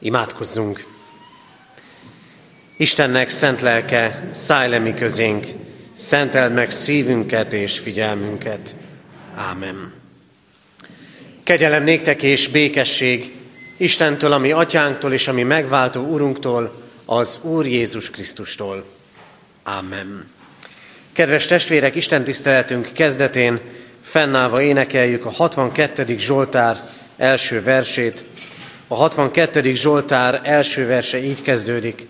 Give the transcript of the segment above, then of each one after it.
Imádkozzunk! Istennek szent lelke, szállj le mi közénk, szenteld meg szívünket és figyelmünket. Ámen. Kegyelem néktek és békesség Istentől, ami atyánktól és ami megváltó Urunktól, az Úr Jézus Krisztustól. Ámen. Kedves testvérek, Isten tiszteletünk kezdetén fennállva énekeljük a 62. Zsoltár első versét, a 62. Zsoltár első verse így kezdődik.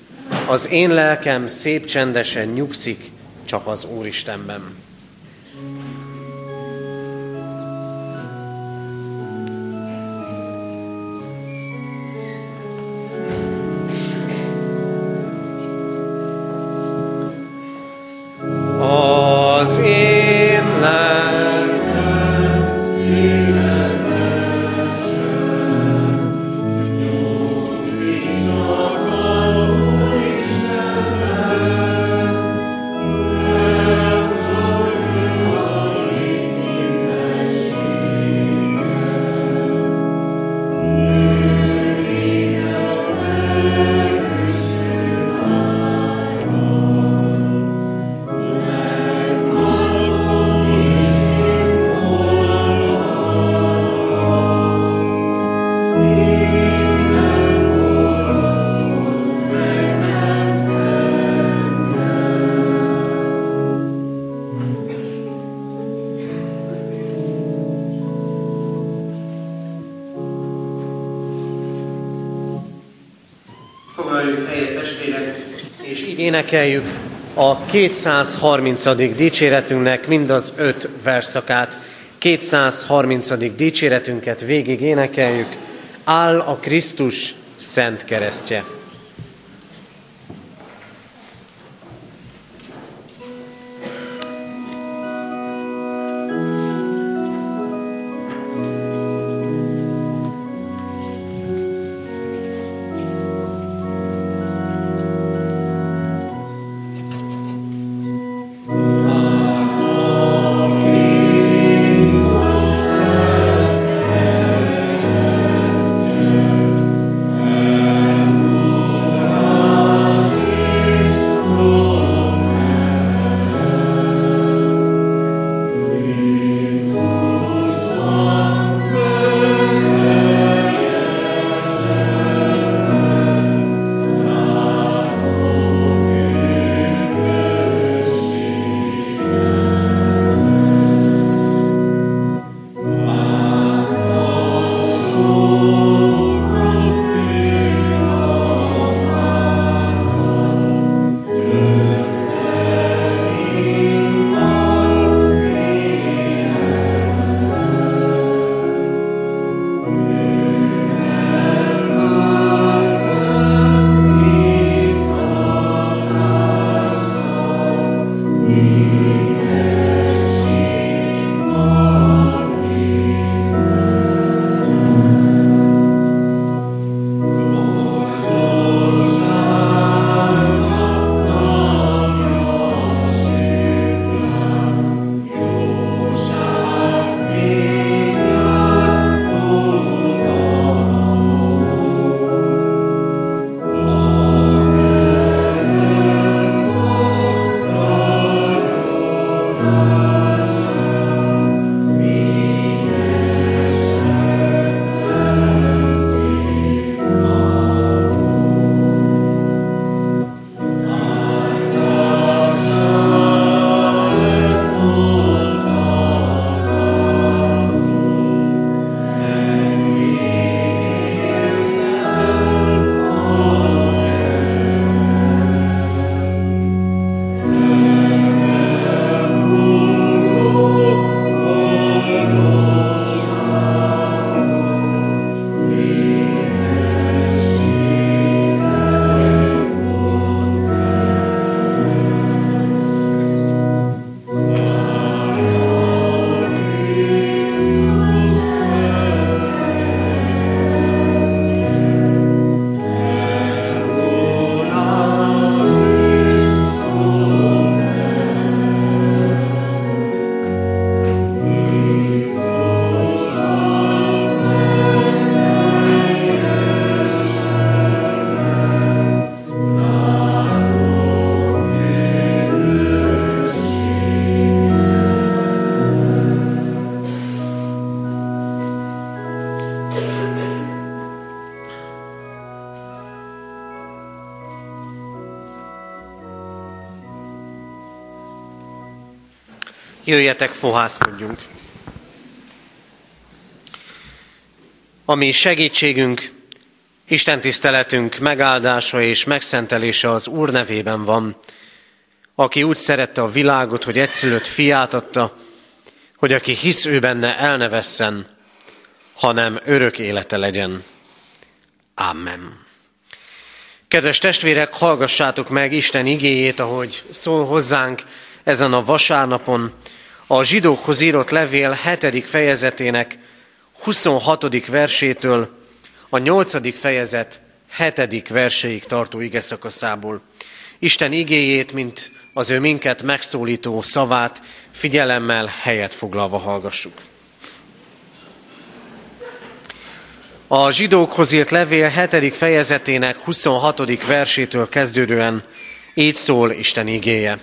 Az én lelkem szép csendesen nyugszik csak az Úristenben. Énekeljük a 230. dicséretünknek mind az öt verszakát. 230. dicséretünket végig énekeljük. Áll a Krisztus szent keresztje. Jöjjetek, fohászkodjunk! Ami segítségünk, Isten tiszteletünk megáldása és megszentelése az Úr nevében van, aki úgy szerette a világot, hogy egyszülött fiát adta, hogy aki hisz ő benne, el ne vesszen, hanem örök élete legyen. Amen. Kedves testvérek, hallgassátok meg Isten igéjét, ahogy szól hozzánk ezen a vasárnapon, a zsidókhoz írott levél 7. fejezetének 26. versétől a 8. fejezet 7. verséig tartó ige szakaszából. Isten igéjét, mint az ő minket megszólító szavát figyelemmel helyet foglalva hallgassuk. A zsidókhoz írt levél 7. fejezetének 26. versétől kezdődően így szól Isten igéje.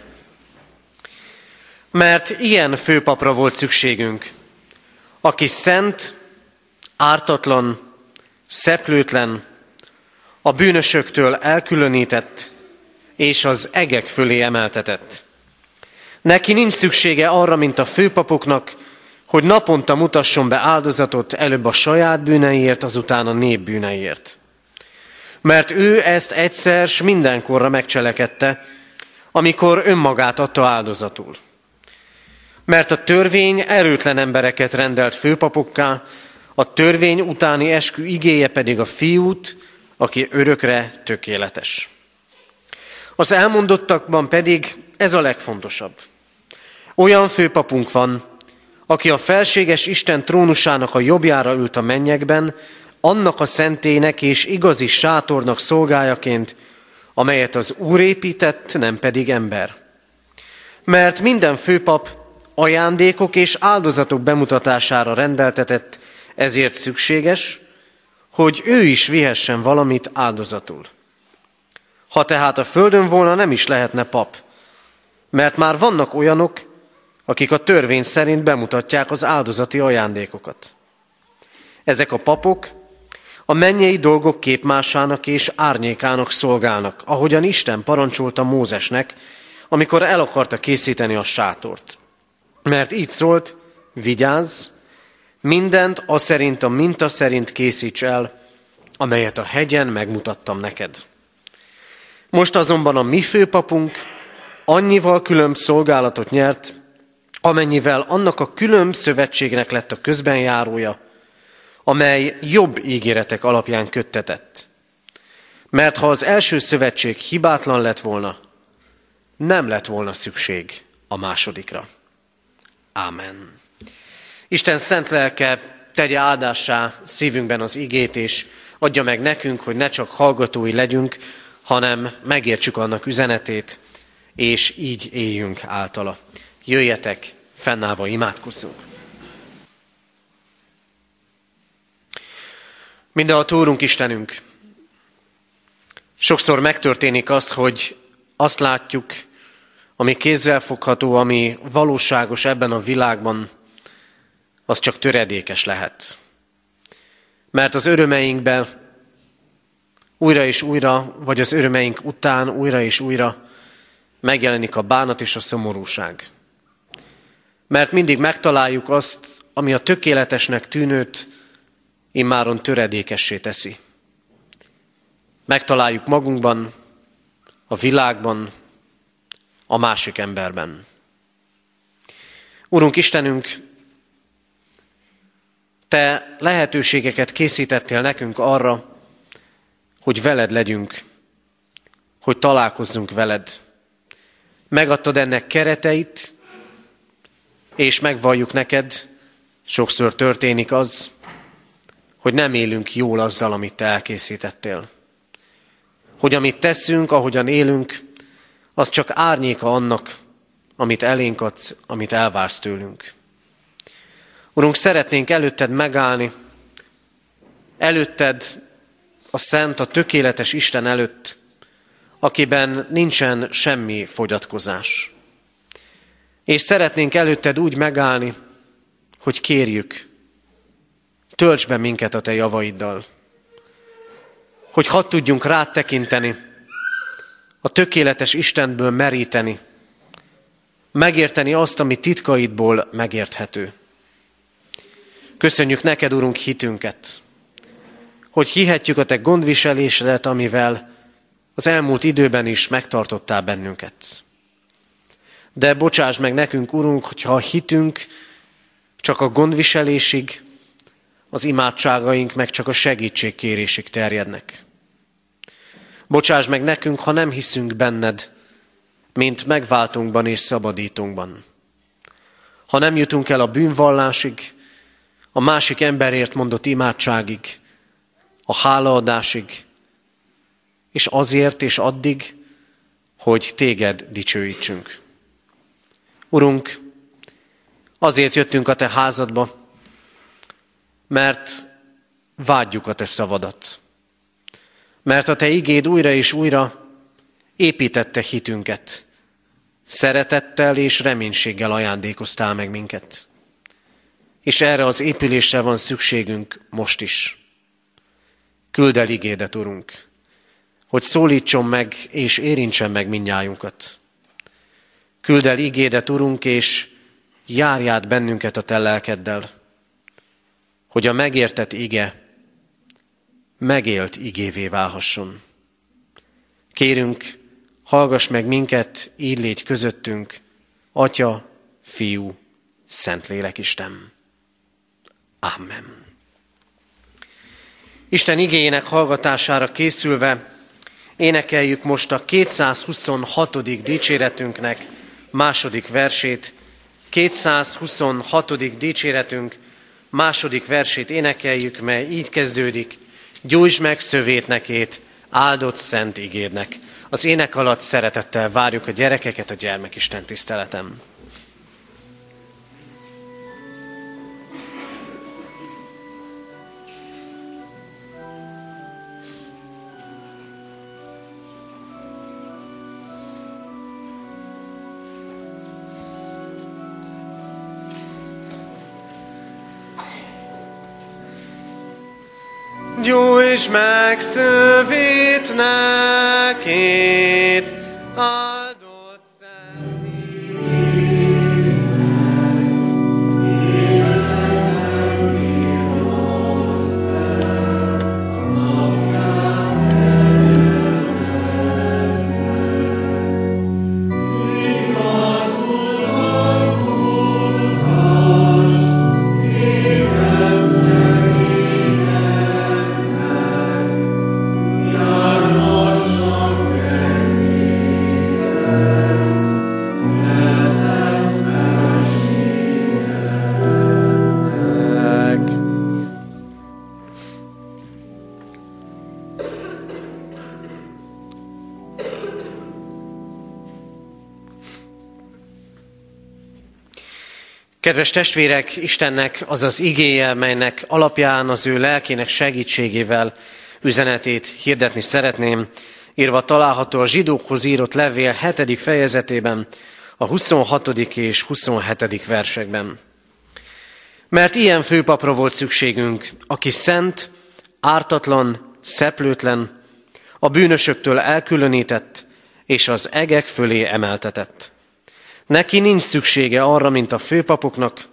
Mert ilyen főpapra volt szükségünk, aki szent, ártatlan, szeplőtlen, a bűnösöktől elkülönített, és az egek fölé emeltetett. Neki nincs szüksége arra, mint a főpapoknak, hogy naponta mutasson be áldozatot előbb a saját bűneiért, azután a nép bűneiért. Mert ő ezt egyszer s mindenkorra megcselekedte, amikor önmagát adta áldozatul. Mert a törvény erőtlen embereket rendelt főpapokká, a törvény utáni eskü igéje pedig a fiút, aki örökre tökéletes. Az elmondottakban pedig ez a legfontosabb. Olyan főpapunk van, aki a felséges Isten trónusának a jobbjára ült a mennyekben, annak a szentének és igazi sátornak szolgájaként, amelyet az Úr épített, nem pedig ember. Mert minden főpap ajándékok és áldozatok bemutatására rendeltetett, ezért szükséges, hogy ő is vihessen valamit áldozatul. Ha tehát a földön volna, nem is lehetne pap, mert már vannak olyanok, akik a törvény szerint bemutatják az áldozati ajándékokat. Ezek a papok a mennyei dolgok képmásának és árnyékának szolgálnak, ahogyan Isten parancsolta Mózesnek, amikor el akarta készíteni a sátort. Mert így szólt, vigyázz, mindent a szerint a minta szerint készíts el, amelyet a hegyen megmutattam neked. Most azonban a mi főpapunk annyival különb szolgálatot nyert, amennyivel annak a különb szövetségnek lett a közbenjárója, amely jobb ígéretek alapján köttetett. Mert ha az első szövetség hibátlan lett volna, nem lett volna szükség a másodikra. Ámen. Isten szent lelke tegye áldássá szívünkben az igét, és adja meg nekünk, hogy ne csak hallgatói legyünk, hanem megértsük annak üzenetét, és így éljünk általa. Jöjjetek, fennállva imádkozzunk. Minden a túrunk Istenünk. Sokszor megtörténik az, hogy azt látjuk, ami kézzelfogható, ami valóságos ebben a világban, az csak töredékes lehet. Mert az örömeinkben újra és újra, vagy az örömeink után újra és újra megjelenik a bánat és a szomorúság. Mert mindig megtaláljuk azt, ami a tökéletesnek tűnőt immáron töredékessé teszi. Megtaláljuk magunkban, a világban, a másik emberben. Urunk Istenünk, Te lehetőségeket készítettél nekünk arra, hogy veled legyünk, hogy találkozzunk veled. Megadtad ennek kereteit, és megvalljuk neked, sokszor történik az, hogy nem élünk jól azzal, amit te elkészítettél. Hogy amit teszünk, ahogyan élünk, az csak árnyéka annak, amit elénk adsz, amit elvársz tőlünk. Urunk, szeretnénk előtted megállni, előtted a szent, a tökéletes Isten előtt, akiben nincsen semmi fogyatkozás. És szeretnénk előtted úgy megállni, hogy kérjük, tölts be minket a te javaiddal, hogy hadd tudjunk rád tekinteni, a tökéletes Istenből meríteni, megérteni azt, ami titkaidból megérthető. Köszönjük neked, Urunk, hitünket, hogy hihetjük a te gondviselésedet, amivel az elmúlt időben is megtartottál bennünket. De bocsáss meg nekünk, Urunk, hogyha a hitünk csak a gondviselésig, az imádságaink meg csak a segítségkérésig terjednek. Bocsáss meg nekünk, ha nem hiszünk benned, mint megváltunkban és szabadítunkban. Ha nem jutunk el a bűnvallásig, a másik emberért mondott imádságig, a hálaadásig, és azért és addig, hogy téged dicsőítsünk. Urunk, azért jöttünk a te házadba, mert vágyjuk a te szavadat. Mert a te igéd újra és újra építette hitünket. Szeretettel és reménységgel ajándékoztál meg minket. És erre az épülésre van szükségünk most is. Küld el igédet, Urunk, hogy szólítson meg és érintsen meg minnyájunkat. Küld el igédet, Urunk, és járját bennünket a te lelkeddel, hogy a megértett ige megélt igévé válhasson. Kérünk, hallgass meg minket, így légy közöttünk, Atya, Fiú, Szentlélek Isten. Amen. Isten igényének hallgatására készülve énekeljük most a 226. dicséretünknek második versét. 226. dicséretünk második versét énekeljük, mely így kezdődik. Gyújtsd meg szövétnekét, áldott szent igédnek. Az ének alatt szeretettel várjuk a gyerekeket a gyermekisten tiszteletem. Gyújts meg szövét nekét, Kedves testvérek, Istennek az az igéje, melynek alapján az ő lelkének segítségével üzenetét hirdetni szeretném, írva található a zsidókhoz írott levél 7. fejezetében, a 26. és 27. versekben. Mert ilyen főpapra volt szükségünk, aki szent, ártatlan, szeplőtlen, a bűnösöktől elkülönített, és az egek fölé emeltetett Neki nincs szüksége arra, mint a főpapoknak,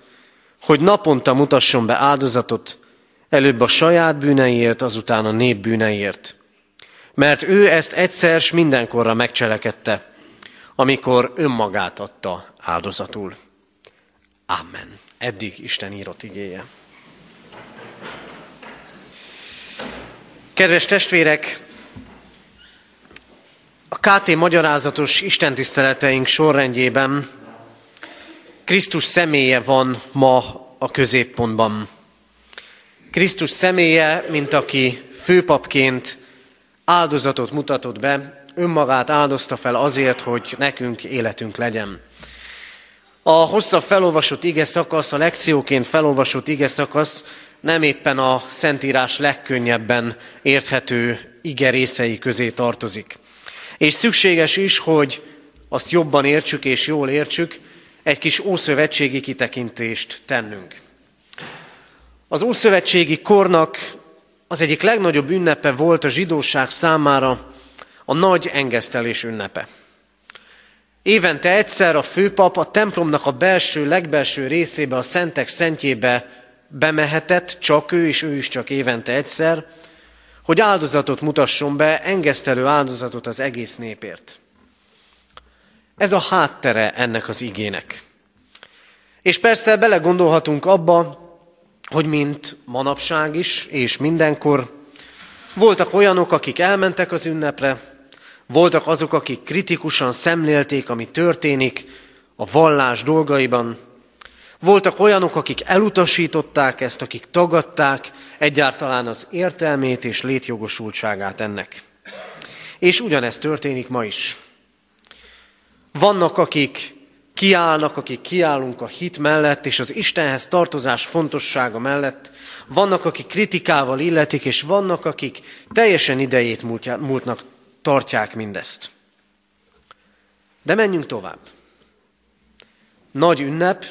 hogy naponta mutasson be áldozatot, előbb a saját bűneiért, azután a nép bűneiért. Mert ő ezt egyszer s mindenkorra megcselekedte, amikor önmagát adta áldozatul. Amen. Eddig Isten írott igéje. Kedves testvérek, a KT magyarázatos istentiszteleteink sorrendjében Krisztus személye van ma a középpontban. Krisztus személye, mint aki főpapként áldozatot mutatott be, önmagát áldozta fel azért, hogy nekünk életünk legyen. A hosszabb felolvasott ige szakasz, a lekcióként felolvasott ige szakasz nem éppen a Szentírás legkönnyebben érthető ige részei közé tartozik. És szükséges is, hogy azt jobban értsük és jól értsük, egy kis ószövetségi kitekintést tennünk. Az ószövetségi kornak az egyik legnagyobb ünnepe volt a zsidóság számára a nagy engesztelés ünnepe. Évente egyszer a főpap a templomnak a belső, legbelső részébe, a szentek szentjébe bemehetett, csak ő és ő is csak évente egyszer, hogy áldozatot mutasson be, engesztelő áldozatot az egész népért. Ez a háttere ennek az igének. És persze belegondolhatunk abba, hogy mint manapság is, és mindenkor voltak olyanok, akik elmentek az ünnepre, voltak azok, akik kritikusan szemlélték, ami történik a vallás dolgaiban. Voltak olyanok, akik elutasították ezt, akik tagadták egyáltalán az értelmét és létjogosultságát ennek. És ugyanezt történik ma is. Vannak, akik kiállnak, akik kiállunk a hit mellett és az Istenhez tartozás fontossága mellett. Vannak, akik kritikával illetik, és vannak, akik teljesen idejét múltnak tartják mindezt. De menjünk tovább. Nagy ünnep,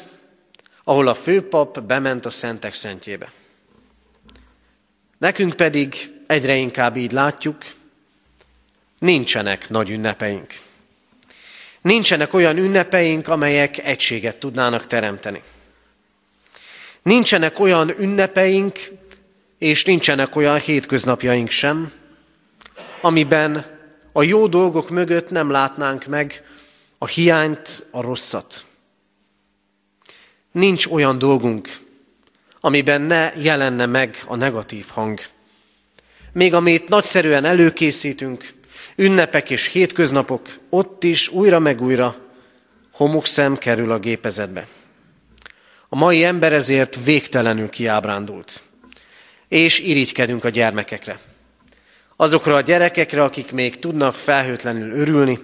ahol a főpap bement a szentek szentjébe. Nekünk pedig egyre inkább így látjuk, nincsenek nagy ünnepeink. Nincsenek olyan ünnepeink, amelyek egységet tudnának teremteni. Nincsenek olyan ünnepeink, és nincsenek olyan hétköznapjaink sem, amiben a jó dolgok mögött nem látnánk meg a hiányt, a rosszat. Nincs olyan dolgunk, amiben ne jelenne meg a negatív hang. Még amit nagyszerűen előkészítünk, ünnepek és hétköznapok, ott is újra meg újra homokszem kerül a gépezetbe. A mai ember ezért végtelenül kiábrándult, és irigykedünk a gyermekekre azokra a gyerekekre, akik még tudnak felhőtlenül örülni,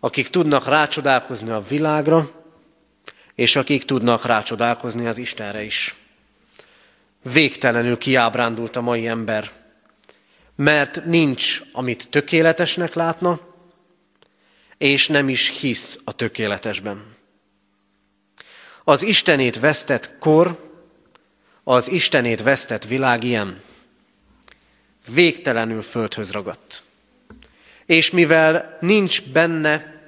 akik tudnak rácsodálkozni a világra, és akik tudnak rácsodálkozni az Istenre is. Végtelenül kiábrándult a mai ember, mert nincs, amit tökéletesnek látna, és nem is hisz a tökéletesben. Az Istenét vesztett kor, az Istenét vesztett világ ilyen végtelenül földhöz ragadt. És mivel nincs benne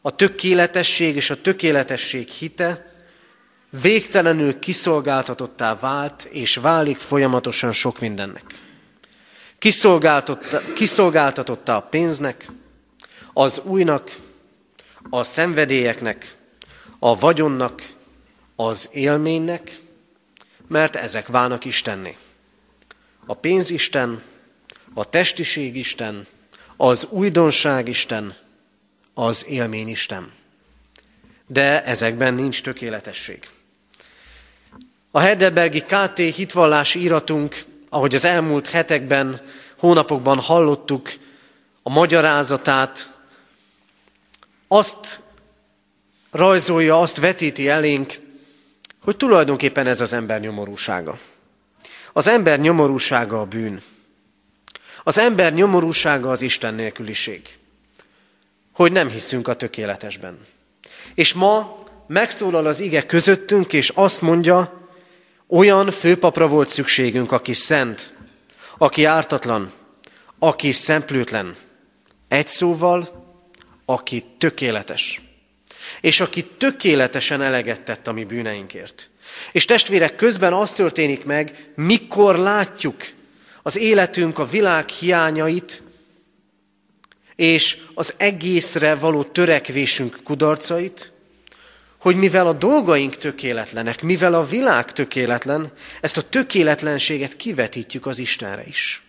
a tökéletesség és a tökéletesség hite, végtelenül kiszolgáltatottá vált, és válik folyamatosan sok mindennek. Kiszolgáltatta, kiszolgáltatotta a pénznek, az újnak, a szenvedélyeknek, a vagyonnak, az élménynek, mert ezek válnak Istenné. A pénzisten, a testiség Isten, az újdonság Isten, az élmény Isten. De ezekben nincs tökéletesség. A Heidelbergi KT hitvallási íratunk, ahogy az elmúlt hetekben, hónapokban hallottuk a magyarázatát, azt rajzolja, azt vetíti elénk, hogy tulajdonképpen ez az ember nyomorúsága. Az ember nyomorúsága a bűn. Az ember nyomorúsága az Isten nélküliség. Hogy nem hiszünk a tökéletesben. És ma megszólal az ige közöttünk, és azt mondja, olyan főpapra volt szükségünk, aki szent, aki ártatlan, aki szemplőtlen. Egy szóval, aki tökéletes. És aki tökéletesen eleget tett a mi bűneinkért. És testvérek, közben az történik meg, mikor látjuk az életünk, a világ hiányait, és az egészre való törekvésünk kudarcait, hogy mivel a dolgaink tökéletlenek, mivel a világ tökéletlen, ezt a tökéletlenséget kivetítjük az Istenre is.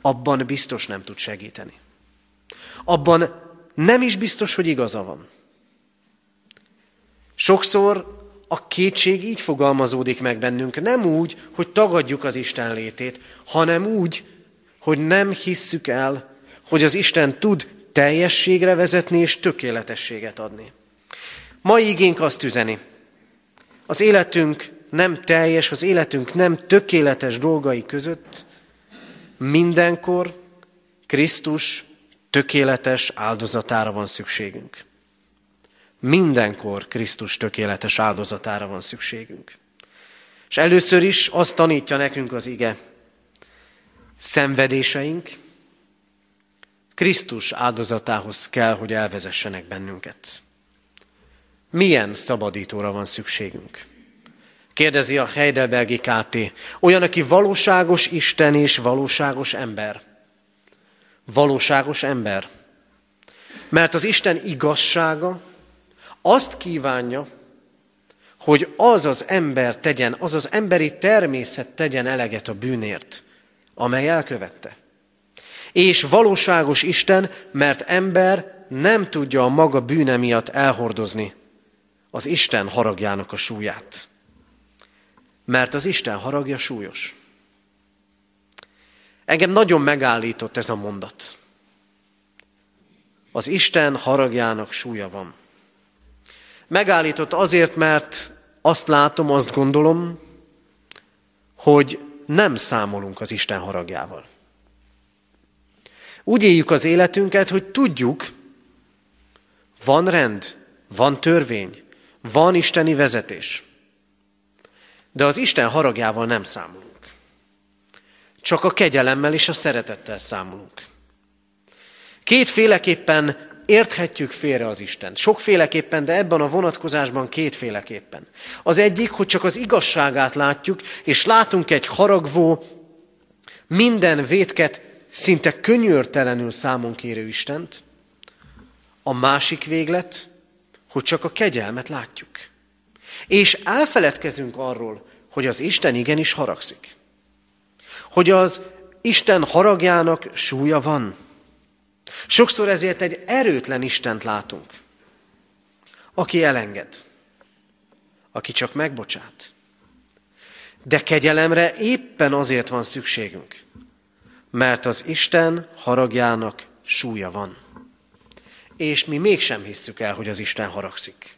Abban biztos nem tud segíteni. Abban nem is biztos, hogy igaza van. Sokszor a kétség így fogalmazódik meg bennünk. Nem úgy, hogy tagadjuk az Isten létét, hanem úgy, hogy nem hisszük el, hogy az Isten tud teljességre vezetni és tökéletességet adni. Mai igénk azt üzeni. Az életünk nem teljes, az életünk nem tökéletes dolgai között mindenkor Krisztus tökéletes áldozatára van szükségünk. Mindenkor Krisztus tökéletes áldozatára van szükségünk. És először is azt tanítja nekünk az ige, szenvedéseink, Krisztus áldozatához kell, hogy elvezessenek bennünket. Milyen szabadítóra van szükségünk? Kérdezi a Heidelbergi KT. Olyan, aki valóságos Isten és valóságos ember. Valóságos ember. Mert az Isten igazsága azt kívánja, hogy az az ember tegyen, az az emberi természet tegyen eleget a bűnért, amely elkövette. És valóságos Isten, mert ember nem tudja a maga bűne miatt elhordozni az Isten haragjának a súlyát. Mert az Isten haragja súlyos. Engem nagyon megállított ez a mondat. Az Isten haragjának súlya van. Megállított azért, mert azt látom, azt gondolom, hogy nem számolunk az Isten haragjával. Úgy éljük az életünket, hogy tudjuk, van rend, van törvény, van isteni vezetés. De az Isten haragjával nem számolunk. Csak a kegyelemmel és a szeretettel számolunk. Kétféleképpen érthetjük félre az Istent. Sokféleképpen, de ebben a vonatkozásban kétféleképpen. Az egyik, hogy csak az igazságát látjuk, és látunk egy haragvó, minden vétket szinte könyörtelenül számon kérő Istent. A másik véglet, hogy csak a kegyelmet látjuk. És elfeledkezünk arról, hogy az Isten igenis haragszik. Hogy az Isten haragjának súlya van. Sokszor ezért egy erőtlen Istent látunk, aki elenged, aki csak megbocsát. De kegyelemre éppen azért van szükségünk, mert az Isten haragjának súlya van. És mi mégsem hisszük el, hogy az Isten haragszik.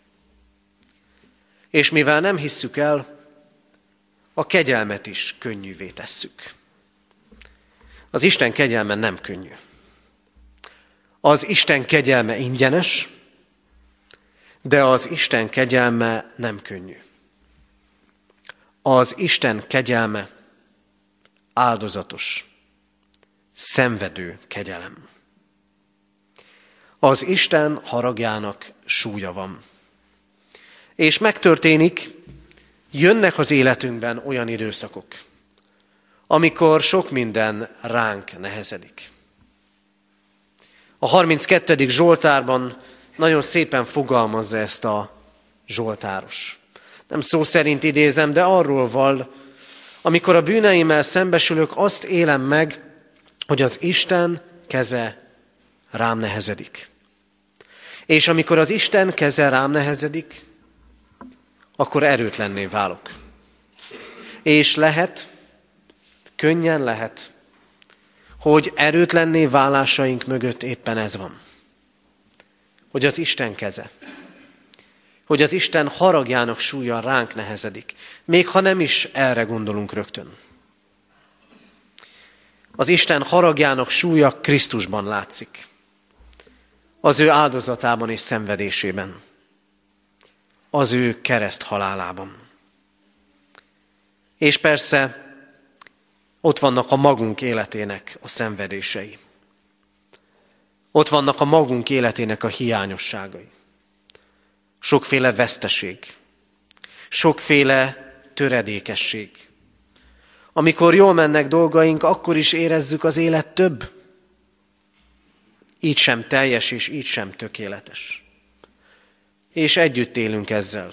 És mivel nem hisszük el, a kegyelmet is könnyűvé tesszük. Az Isten kegyelme nem könnyű. Az Isten kegyelme ingyenes, de az Isten kegyelme nem könnyű. Az Isten kegyelme áldozatos, szenvedő kegyelem. Az Isten haragjának súlya van. És megtörténik, jönnek az életünkben olyan időszakok, amikor sok minden ránk nehezedik. A 32. Zsoltárban nagyon szépen fogalmazza ezt a Zsoltáros. Nem szó szerint idézem, de arról val, amikor a bűneimmel szembesülök, azt élem meg, hogy az Isten keze rám nehezedik. És amikor az Isten keze rám nehezedik, akkor erőtlenné válok. És lehet, könnyen lehet, hogy erőtlenné válásaink mögött éppen ez van. Hogy az Isten keze, hogy az Isten haragjának súlya ránk nehezedik, még ha nem is erre gondolunk rögtön. Az Isten haragjának súlya Krisztusban látszik, az ő áldozatában és szenvedésében, az ő kereszt halálában. És persze ott vannak a magunk életének a szenvedései. Ott vannak a magunk életének a hiányosságai. Sokféle veszteség, sokféle töredékesség. Amikor jól mennek dolgaink, akkor is érezzük az élet több. Így sem teljes és így sem tökéletes. És együtt élünk ezzel.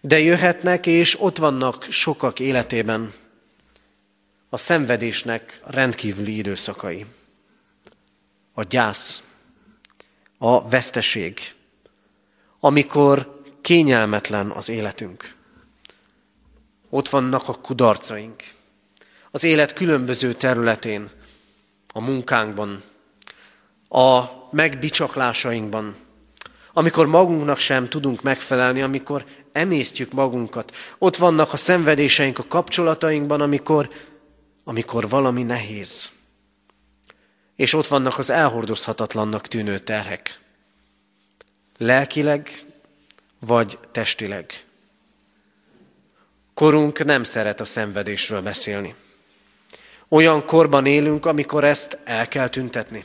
De jöhetnek, és ott vannak sokak életében a szenvedésnek rendkívüli időszakai. A gyász, a veszteség, amikor kényelmetlen az életünk. Ott vannak a kudarcaink. Az élet különböző területén, a munkánkban, a megbicsaklásaimban, amikor magunknak sem tudunk megfelelni, amikor emésztjük magunkat. Ott vannak a szenvedéseink a kapcsolatainkban, amikor amikor valami nehéz. És ott vannak az elhordozhatatlannak tűnő terhek. Lelkileg vagy testileg. Korunk nem szeret a szenvedésről beszélni. Olyan korban élünk, amikor ezt el kell tüntetni.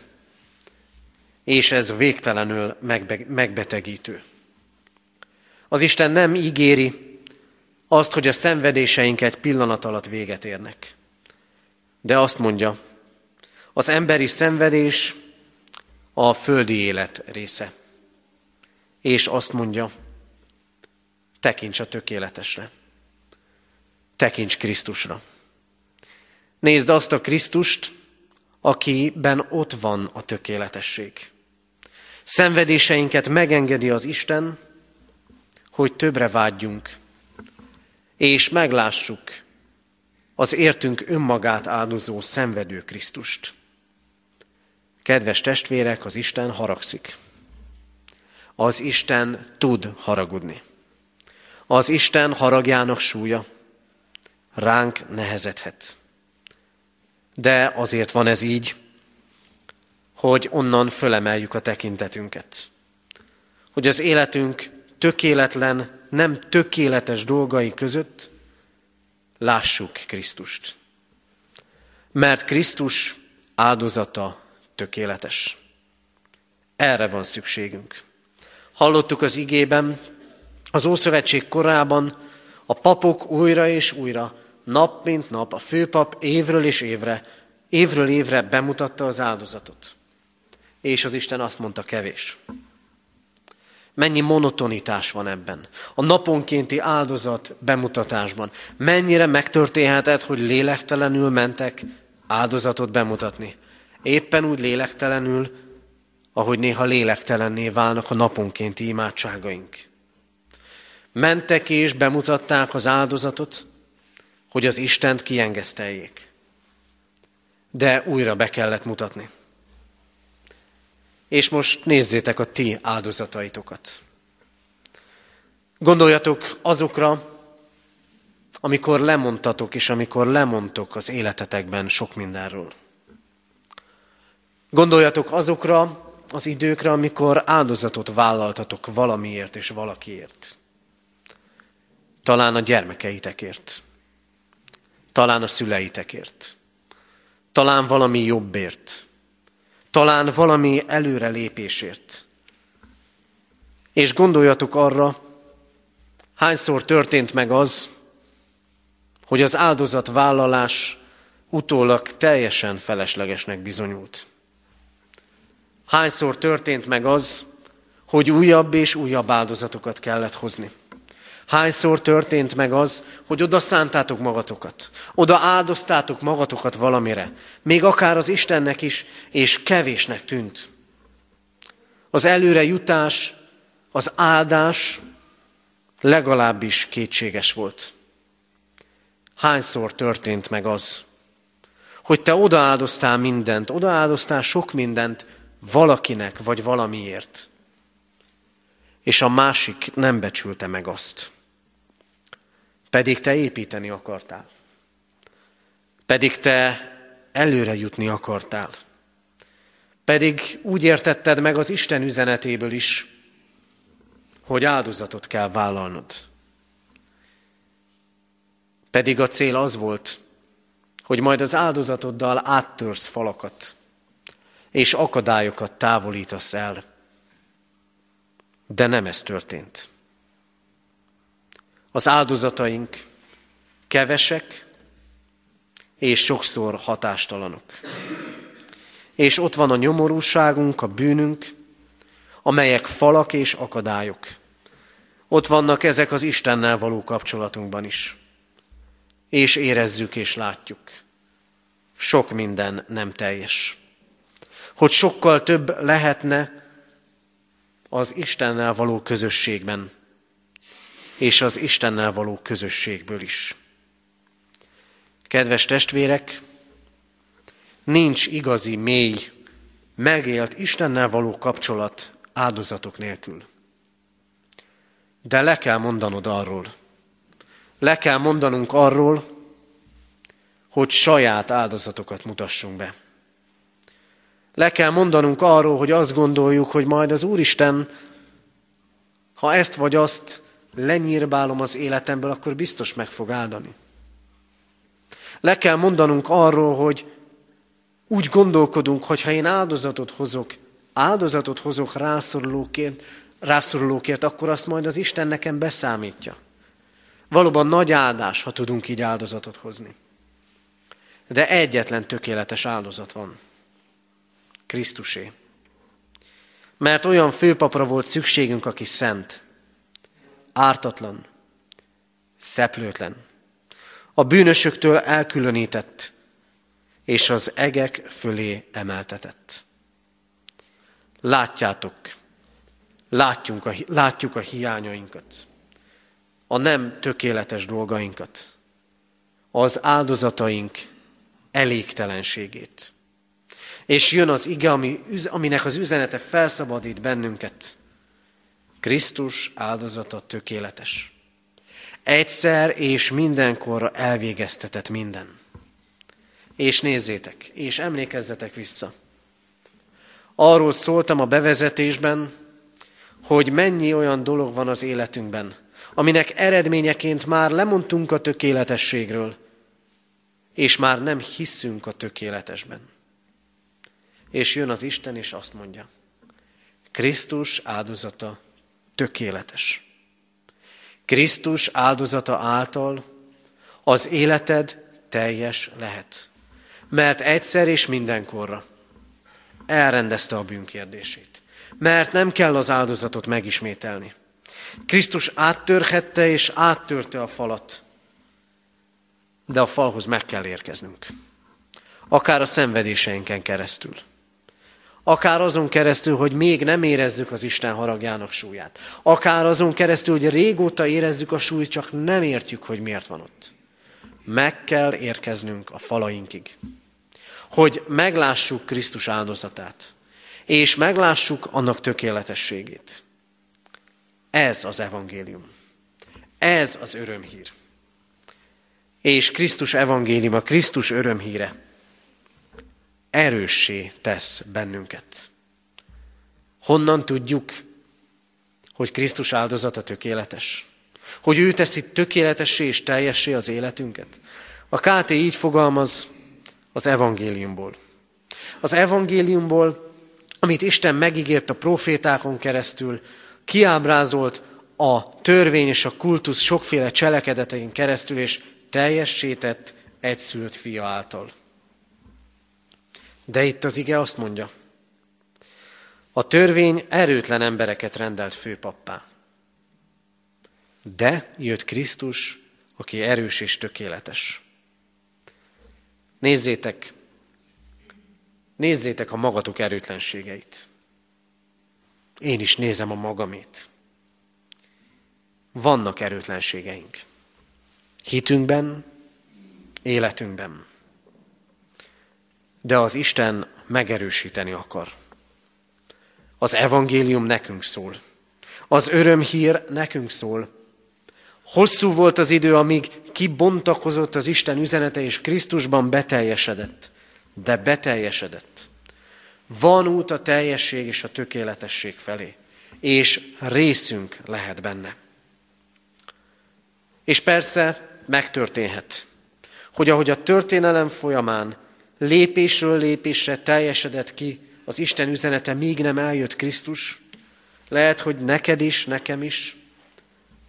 És ez végtelenül megbe- megbetegítő. Az Isten nem ígéri azt, hogy a szenvedéseinket pillanat alatt véget érnek. De azt mondja, az emberi szenvedés a földi élet része. És azt mondja, tekints a tökéletesre. Tekints Krisztusra. Nézd azt a Krisztust, akiben ott van a tökéletesség. Szenvedéseinket megengedi az Isten, hogy többre vágyjunk, és meglássuk az értünk önmagát áldozó szenvedő Krisztust. Kedves testvérek, az Isten haragszik. Az Isten tud haragudni. Az Isten haragjának súlya ránk nehezedhet. De azért van ez így, hogy onnan fölemeljük a tekintetünket. Hogy az életünk tökéletlen, nem tökéletes dolgai között lássuk Krisztust. Mert Krisztus áldozata tökéletes. Erre van szükségünk. Hallottuk az igében, az Ószövetség korában a papok újra és újra, nap mint nap, a főpap évről és évre, évről évre bemutatta az áldozatot. És az Isten azt mondta, kevés. Mennyi monotonitás van ebben. A naponkénti áldozat bemutatásban. Mennyire megtörténhetett, hogy lélektelenül mentek áldozatot bemutatni. Éppen úgy lélektelenül, ahogy néha lélektelenné válnak a naponkénti imádságaink. Mentek és bemutatták az áldozatot, hogy az Istent kiengeszteljék. De újra be kellett mutatni. És most nézzétek a ti áldozataitokat. Gondoljatok azokra, amikor lemondtatok, és amikor lemondtok az életetekben sok mindenről. Gondoljatok azokra az időkre, amikor áldozatot vállaltatok valamiért és valakiért. Talán a gyermekeitekért. Talán a szüleitekért. Talán valami jobbért. Talán valami előrelépésért. És gondoljatok arra, hányszor történt meg az, hogy az áldozatvállalás utólag teljesen feleslegesnek bizonyult. Hányszor történt meg az, hogy újabb és újabb áldozatokat kellett hozni. Hányszor történt meg az, hogy oda szántátok magatokat, oda áldoztátok magatokat valamire, még akár az Istennek is, és kevésnek tűnt. Az előre jutás, az áldás legalábbis kétséges volt. Hányszor történt meg az, hogy te odaáldoztál mindent, odaáldoztál sok mindent valakinek vagy valamiért, és a másik nem becsülte meg azt. Pedig te építeni akartál. Pedig te előre jutni akartál. Pedig úgy értetted meg az Isten üzenetéből is, hogy áldozatot kell vállalnod. Pedig a cél az volt, hogy majd az áldozatoddal áttörsz falakat, és akadályokat távolítasz el. De nem ez történt. Az áldozataink kevesek, és sokszor hatástalanok. És ott van a nyomorúságunk, a bűnünk, amelyek falak és akadályok. Ott vannak ezek az Istennel való kapcsolatunkban is. És érezzük és látjuk. Sok minden nem teljes. Hogy sokkal több lehetne az Istennel való közösségben, és az Istennel való közösségből is. Kedves testvérek, nincs igazi, mély, megélt Istennel való kapcsolat áldozatok nélkül. De le kell mondanod arról, le kell mondanunk arról, hogy saját áldozatokat mutassunk be. Le kell mondanunk arról, hogy azt gondoljuk, hogy majd az Úristen, ha ezt vagy azt lenyírbálom az életemből, akkor biztos meg fog áldani. Le kell mondanunk arról, hogy úgy gondolkodunk, hogy ha én áldozatot hozok, áldozatot hozok rászorulókért, rászorulókért, akkor azt majd az Isten nekem beszámítja. Valóban nagy áldás, ha tudunk így áldozatot hozni. De egyetlen tökéletes áldozat van. Krisztusé. Mert olyan főpapra volt szükségünk, aki szent, ártatlan, szeplőtlen, a bűnösöktől elkülönített, és az egek fölé emeltetett. Látjátok, látjunk a, látjuk a hiányainkat, a nem tökéletes dolgainkat, az áldozataink elégtelenségét. És jön az ige, ami, aminek az üzenete felszabadít bennünket. Krisztus áldozata tökéletes. Egyszer és mindenkorra elvégeztetett minden. És nézzétek, és emlékezzetek vissza. Arról szóltam a bevezetésben, hogy mennyi olyan dolog van az életünkben, aminek eredményeként már lemondtunk a tökéletességről, és már nem hiszünk a tökéletesben. És jön az Isten, és azt mondja, Krisztus áldozata tökéletes. Krisztus áldozata által az életed teljes lehet. Mert egyszer és mindenkorra elrendezte a bűnkérdését. Mert nem kell az áldozatot megismételni. Krisztus áttörhette és áttörte a falat. De a falhoz meg kell érkeznünk. Akár a szenvedéseinken keresztül. Akár azon keresztül, hogy még nem érezzük az Isten haragjának súlyát. Akár azon keresztül, hogy régóta érezzük a súlyt, csak nem értjük, hogy miért van ott. Meg kell érkeznünk a falainkig. Hogy meglássuk Krisztus áldozatát. És meglássuk annak tökéletességét. Ez az evangélium. Ez az örömhír. És Krisztus evangéliuma, Krisztus örömhíre erőssé tesz bennünket. Honnan tudjuk, hogy Krisztus áldozata tökéletes? Hogy ő teszi tökéletessé és teljessé az életünket? A KT így fogalmaz az evangéliumból. Az evangéliumból, amit Isten megígért a profétákon keresztül, kiábrázolt a törvény és a kultusz sokféle cselekedetein keresztül, és teljessített egyszülött fia által. De itt az ige azt mondja, a törvény erőtlen embereket rendelt főpappá. De jött Krisztus, aki erős és tökéletes. Nézzétek, nézzétek a magatok erőtlenségeit. Én is nézem a magamét. Vannak erőtlenségeink. Hitünkben, életünkben de az Isten megerősíteni akar. Az evangélium nekünk szól. Az örömhír nekünk szól. Hosszú volt az idő, amíg kibontakozott az Isten üzenete, és Krisztusban beteljesedett. De beteljesedett. Van út a teljesség és a tökéletesség felé, és részünk lehet benne. És persze megtörténhet, hogy ahogy a történelem folyamán lépésről lépésre teljesedett ki az Isten üzenete, míg nem eljött Krisztus, lehet, hogy neked is, nekem is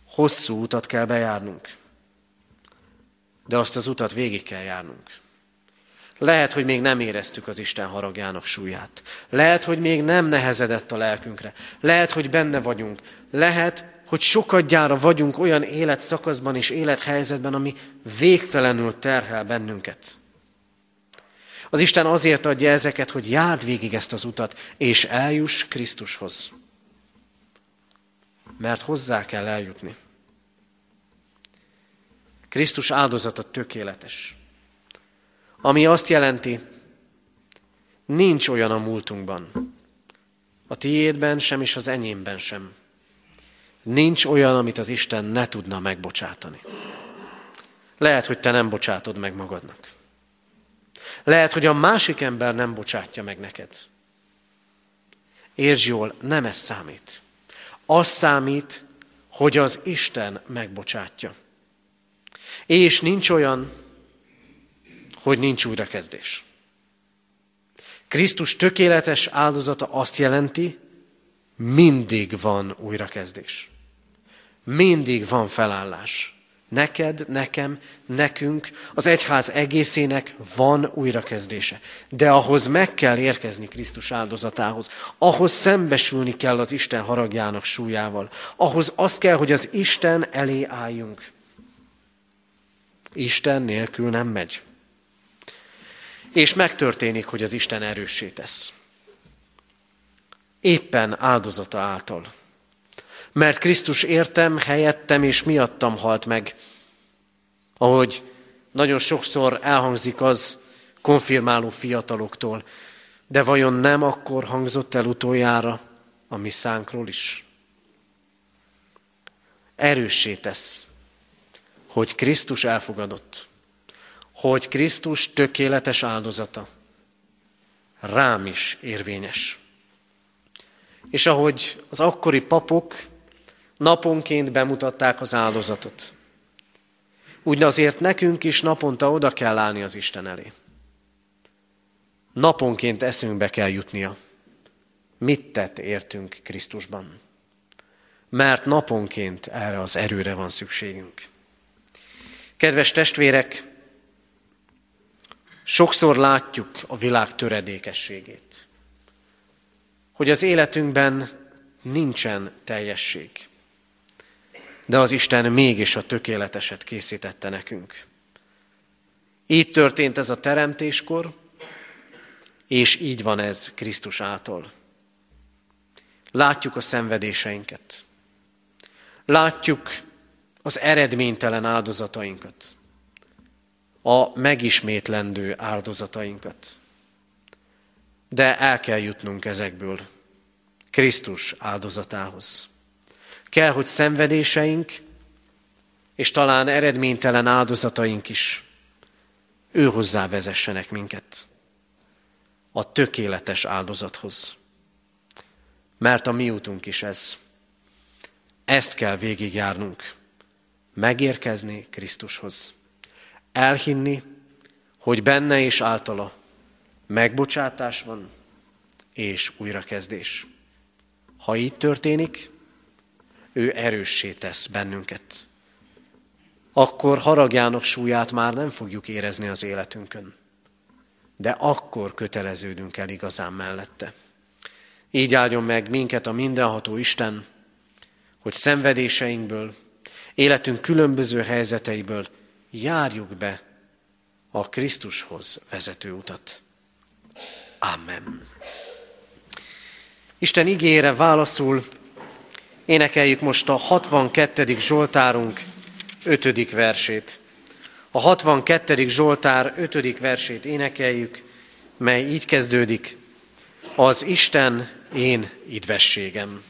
hosszú utat kell bejárnunk. De azt az utat végig kell járnunk. Lehet, hogy még nem éreztük az Isten haragjának súlyát. Lehet, hogy még nem nehezedett a lelkünkre. Lehet, hogy benne vagyunk. Lehet, hogy sokadjára vagyunk olyan életszakaszban és élethelyzetben, ami végtelenül terhel bennünket. Az Isten azért adja ezeket, hogy járd végig ezt az utat, és eljuss Krisztushoz. Mert hozzá kell eljutni. Krisztus áldozata tökéletes. Ami azt jelenti, nincs olyan a múltunkban. A tiédben sem, és az enyémben sem. Nincs olyan, amit az Isten ne tudna megbocsátani. Lehet, hogy te nem bocsátod meg magadnak. Lehet, hogy a másik ember nem bocsátja meg neked. Értsd jól, nem ez számít. Az számít, hogy az Isten megbocsátja. És nincs olyan, hogy nincs újrakezdés. Krisztus tökéletes áldozata azt jelenti, mindig van újrakezdés. Mindig van felállás. Neked, nekem, nekünk, az egyház egészének van újrakezdése. De ahhoz meg kell érkezni Krisztus áldozatához. Ahhoz szembesülni kell az Isten haragjának súlyával. Ahhoz az kell, hogy az Isten elé álljunk. Isten nélkül nem megy. És megtörténik, hogy az Isten erőssé tesz. Éppen áldozata által mert Krisztus értem, helyettem és miattam halt meg. Ahogy nagyon sokszor elhangzik az konfirmáló fiataloktól, de vajon nem akkor hangzott el utoljára a mi szánkról is? Erőssé tesz, hogy Krisztus elfogadott, hogy Krisztus tökéletes áldozata rám is érvényes. És ahogy az akkori papok naponként bemutatták az áldozatot. Úgy azért nekünk is naponta oda kell állni az Isten elé. Naponként eszünkbe kell jutnia. Mit tett értünk Krisztusban? Mert naponként erre az erőre van szükségünk. Kedves testvérek, sokszor látjuk a világ töredékességét. Hogy az életünkben nincsen teljesség de az Isten mégis a tökéleteset készítette nekünk. Így történt ez a teremtéskor, és így van ez Krisztus által. Látjuk a szenvedéseinket. Látjuk az eredménytelen áldozatainkat. A megismétlendő áldozatainkat. De el kell jutnunk ezekből Krisztus áldozatához. Kell, hogy szenvedéseink, és talán eredménytelen áldozataink is ő hozzá vezessenek minket a tökéletes áldozathoz. Mert a mi útunk is ez. Ezt kell végigjárnunk. Megérkezni Krisztushoz. Elhinni, hogy benne és általa megbocsátás van és újrakezdés. Ha így történik, ő erőssé tesz bennünket. Akkor haragjának súlyát már nem fogjuk érezni az életünkön. De akkor köteleződünk el igazán mellette. Így áldjon meg minket a mindenható Isten, hogy szenvedéseinkből, életünk különböző helyzeteiből járjuk be a Krisztushoz vezető utat. Amen. Isten ígére válaszul Énekeljük most a 62. Zsoltárunk 5. versét. A 62. Zsoltár 5. versét énekeljük, mely így kezdődik. Az Isten én idvességem.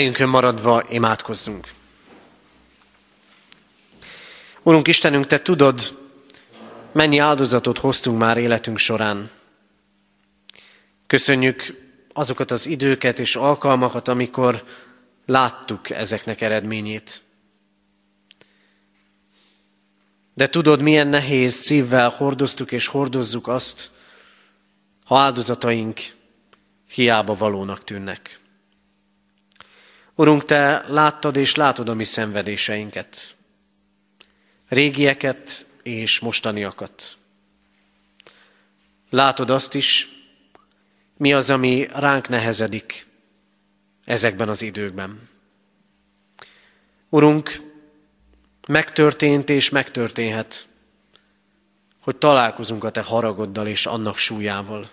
Helyünkön maradva imádkozzunk. Urunk Istenünk, Te tudod, mennyi áldozatot hoztunk már életünk során. Köszönjük azokat az időket és alkalmakat, amikor láttuk ezeknek eredményét. De tudod, milyen nehéz szívvel hordoztuk és hordozzuk azt, ha áldozataink hiába valónak tűnnek. Urunk, Te láttad és látod a mi szenvedéseinket, régieket és mostaniakat. Látod azt is, mi az, ami ránk nehezedik ezekben az időkben. Urunk, megtörtént és megtörténhet, hogy találkozunk a Te haragoddal és annak súlyával.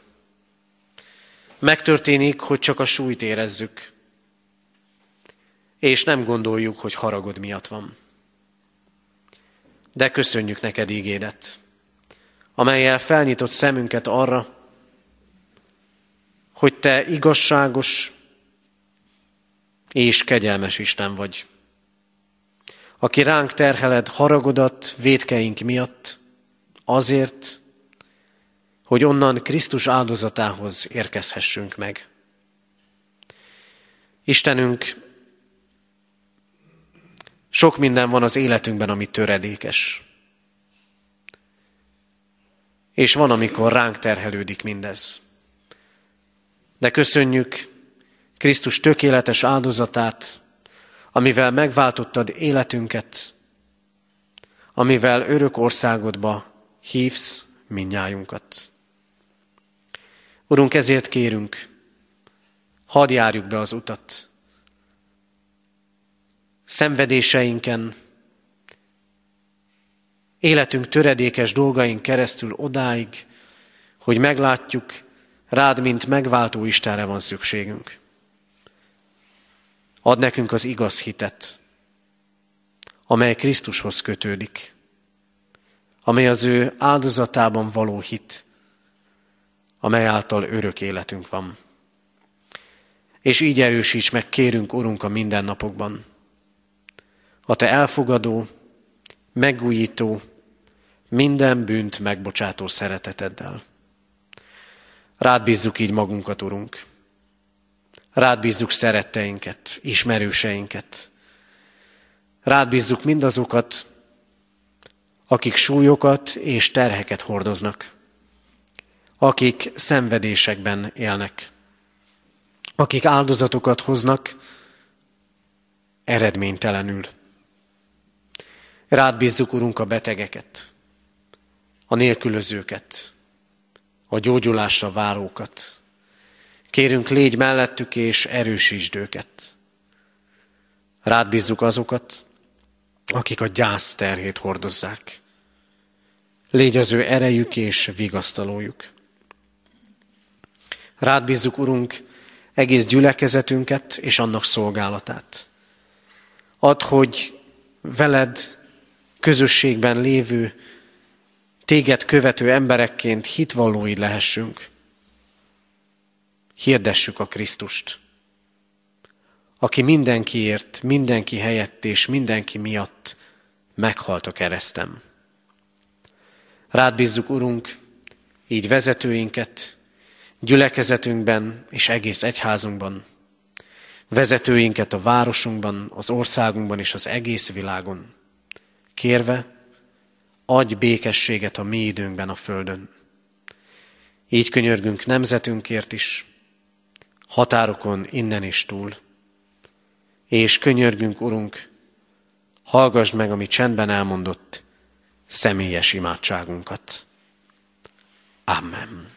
Megtörténik, hogy csak a súlyt érezzük, és nem gondoljuk, hogy haragod miatt van. De köszönjük neked ígédet, amelyel felnyitott szemünket arra, hogy te igazságos és kegyelmes Isten vagy, aki ránk terheled haragodat védkeink miatt, azért, hogy onnan Krisztus áldozatához érkezhessünk meg. Istenünk, sok minden van az életünkben, ami töredékes. És van, amikor ránk terhelődik mindez. De köszönjük Krisztus tökéletes áldozatát, amivel megváltottad életünket, amivel örök országodba hívsz minnyájunkat. Urunk, ezért kérünk, hadd járjuk be az utat. Szenvedéseinken, életünk töredékes dolgaink keresztül odáig, hogy meglátjuk, rád, mint megváltó Istenre van szükségünk. Ad nekünk az igaz hitet, amely Krisztushoz kötődik, amely az ő áldozatában való hit, amely által örök életünk van. És így erősíts meg, kérünk, Urunk, a mindennapokban. A Te elfogadó, megújító, minden bűnt megbocsátó szereteteddel. Rád bízzuk így magunkat, Urunk. Rád bízzuk szeretteinket, ismerőseinket. Rád bízzuk mindazokat, akik súlyokat és terheket hordoznak akik szenvedésekben élnek, akik áldozatokat hoznak eredménytelenül. Rád bízzuk, Urunk, a betegeket, a nélkülözőket, a gyógyulásra várókat. Kérünk, légy mellettük és erősítsd őket. Rád bízzuk azokat, akik a gyász terhét hordozzák. Légy az ő erejük és vigasztalójuk. Rád bízzuk, Urunk, egész gyülekezetünket és annak szolgálatát. Add, hogy veled közösségben lévő, téged követő emberekként hitvallói lehessünk. Hirdessük a Krisztust, aki mindenkiért, mindenki helyett és mindenki miatt meghalt a keresztem. Rád bízzuk, Urunk, így vezetőinket, gyülekezetünkben és egész egyházunkban, vezetőinket a városunkban, az országunkban és az egész világon, kérve, adj békességet a mi időnkben a Földön. Így könyörgünk nemzetünkért is, határokon innen is túl, és könyörgünk, Urunk, hallgassd meg, ami csendben elmondott személyes imádságunkat. Amen.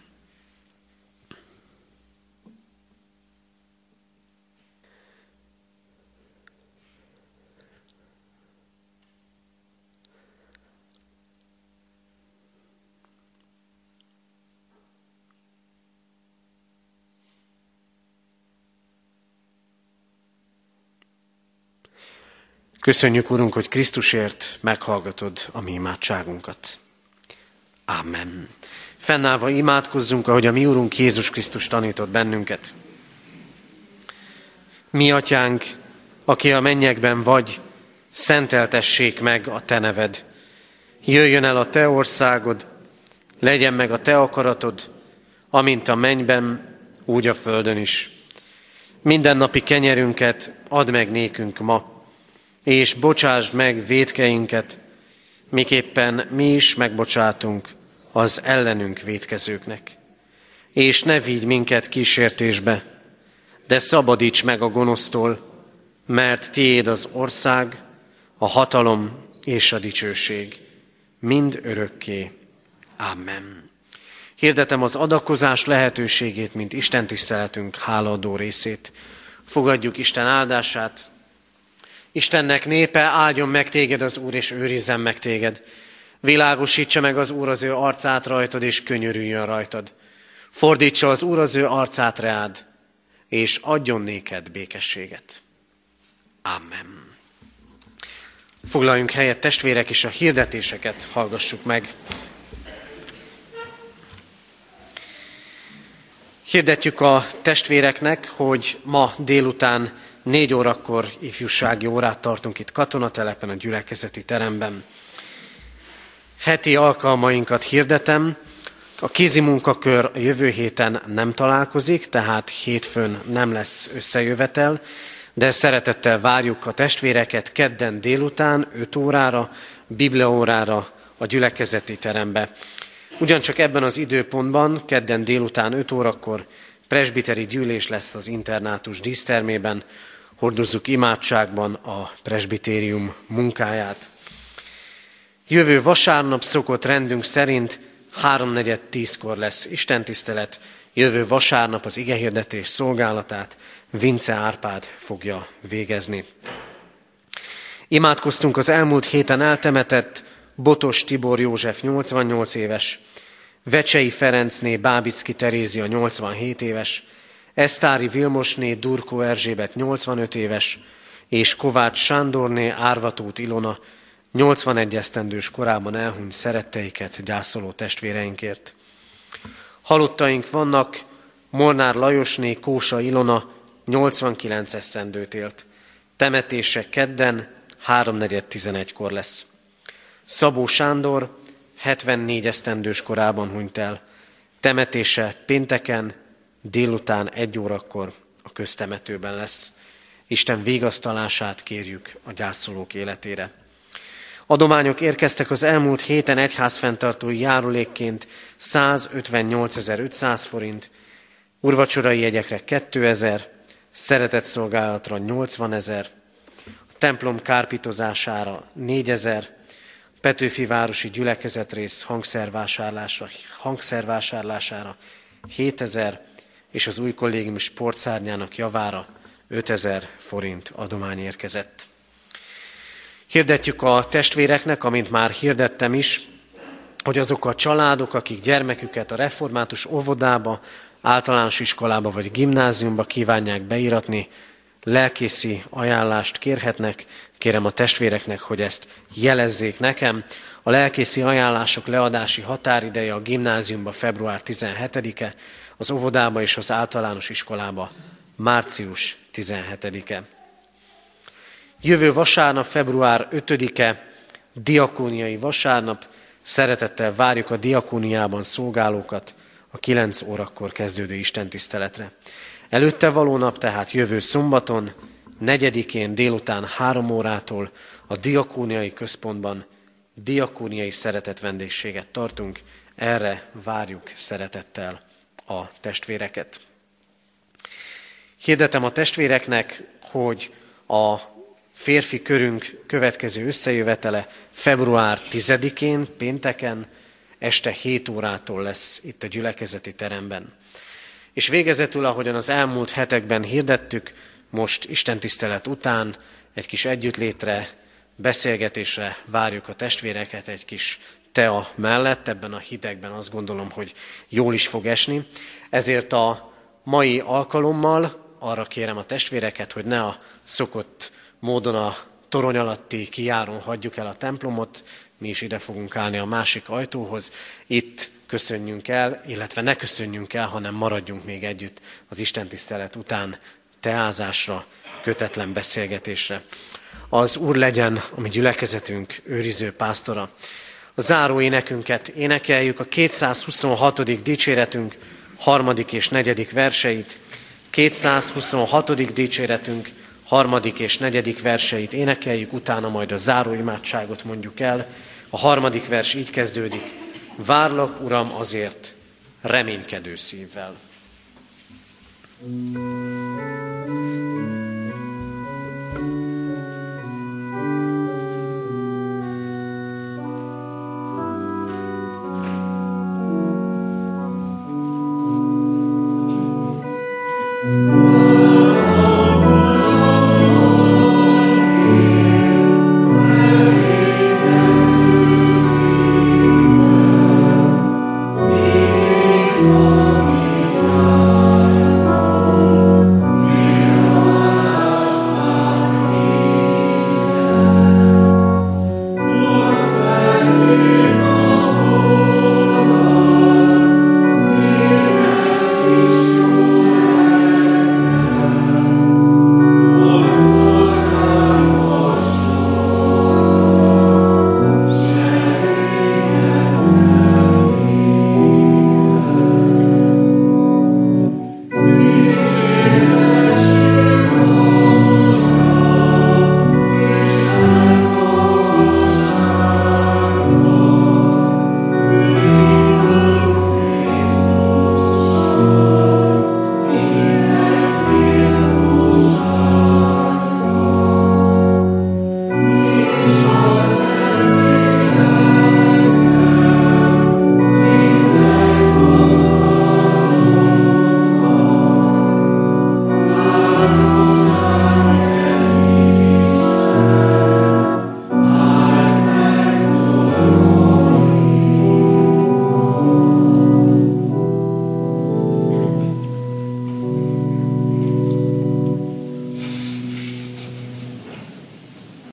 Köszönjük, Urunk, hogy Krisztusért meghallgatod a mi imádságunkat. Amen. Fennállva imádkozzunk, ahogy a mi Urunk Jézus Krisztus tanított bennünket. Mi, Atyánk, aki a mennyekben vagy, szenteltessék meg a Te neved. Jöjjön el a Te országod, legyen meg a Te akaratod, amint a mennyben, úgy a földön is. Mindennapi kenyerünket add meg nékünk ma, és bocsásd meg védkeinket, miképpen mi is megbocsátunk az ellenünk védkezőknek. És ne vigy minket kísértésbe, de szabadíts meg a gonosztól, mert tiéd az ország, a hatalom és a dicsőség, mind örökké. Amen. Hirdetem az adakozás lehetőségét, mint Isten tiszteletünk hálaadó részét. Fogadjuk Isten áldását. Istennek népe, áldjon meg téged az Úr, és őrizzen meg téged. Világosítsa meg az Úr az ő arcát rajtad, és könyörüljön rajtad. Fordítsa az Úr az ő arcát reád, és adjon néked békességet. Amen. Foglaljunk helyet, testvérek, és a hirdetéseket hallgassuk meg. Hirdetjük a testvéreknek, hogy ma délután négy órakor ifjúsági órát tartunk itt katonatelepen, a gyülekezeti teremben. Heti alkalmainkat hirdetem. A kézi munkakör jövő héten nem találkozik, tehát hétfőn nem lesz összejövetel, de szeretettel várjuk a testvéreket kedden délután 5 órára, bibliaórára a gyülekezeti terembe. Ugyancsak ebben az időpontban, kedden délután 5 órakor presbiteri gyűlés lesz az internátus dísztermében, hordozzuk imádságban a presbitérium munkáját. Jövő vasárnap szokott rendünk szerint háromnegyed tízkor lesz istentisztelet, jövő vasárnap az igehirdetés szolgálatát Vince Árpád fogja végezni. Imádkoztunk az elmúlt héten eltemetett Botos Tibor József 88 éves, Vecsei Ferencné Bábicki Terézia 87 éves, Esztári Vilmosné Durkó Erzsébet 85 éves, és Kovács Sándorné Árvatót Ilona 81 esztendős korában elhunyt szeretteiket gyászoló testvéreinkért. Halottaink vannak, Molnár Lajosné Kósa Ilona 89 esztendőt élt. Temetése kedden 3.4.11-kor lesz. Szabó Sándor 74 esztendős korában hunyt el. Temetése pénteken délután egy órakor a köztemetőben lesz. Isten végasztalását kérjük a gyászolók életére. Adományok érkeztek az elmúlt héten egyházfenntartói járulékként 158.500 forint, urvacsorai jegyekre 2000, szeretett szolgálatra 80 ezer, a templom kárpitozására 4 ezer, Petőfi Városi Gyülekezetrész hangszervásárlásra, hangszervásárlására 7000, és az új kollégium sportszárnyának javára 5000 forint adomány érkezett. Hirdetjük a testvéreknek, amint már hirdettem is, hogy azok a családok, akik gyermeküket a református óvodába, általános iskolába vagy gimnáziumba kívánják beiratni, lelkészi ajánlást kérhetnek, kérem a testvéreknek, hogy ezt jelezzék nekem. A lelkészi ajánlások leadási határideje a gimnáziumba február 17-e, az óvodába és az általános iskolába március 17-e. Jövő vasárnap, február 5-e, diakóniai vasárnap, szeretettel várjuk a diakóniában szolgálókat a 9 órakor kezdődő istentiszteletre. Előtte való nap, tehát jövő szombaton, negyedikén délután három órától a diakóniai központban diakóniai szeretet vendégséget tartunk. Erre várjuk szeretettel a testvéreket. Hirdetem a testvéreknek, hogy a férfi körünk következő összejövetele február 10-én, pénteken, este 7 órától lesz itt a gyülekezeti teremben. És végezetül, ahogyan az elmúlt hetekben hirdettük, most Isten tisztelet után egy kis együttlétre, beszélgetésre várjuk a testvéreket egy kis tea mellett, ebben a hidegben azt gondolom, hogy jól is fog esni. Ezért a mai alkalommal arra kérem a testvéreket, hogy ne a szokott módon a torony alatti kiáron hagyjuk el a templomot, mi is ide fogunk állni a másik ajtóhoz. Itt köszönjünk el, illetve ne köszönjünk el, hanem maradjunk még együtt az Isten tisztelet után teázásra, kötetlen beszélgetésre. Az Úr legyen a mi gyülekezetünk őriző pásztora. A záró énekünket énekeljük, a 226. dicséretünk harmadik és negyedik verseit, 226. dicséretünk harmadik és negyedik verseit énekeljük, utána majd a záró imádságot mondjuk el. A harmadik vers így kezdődik, várlak, Uram, azért reménykedő szívvel. thank you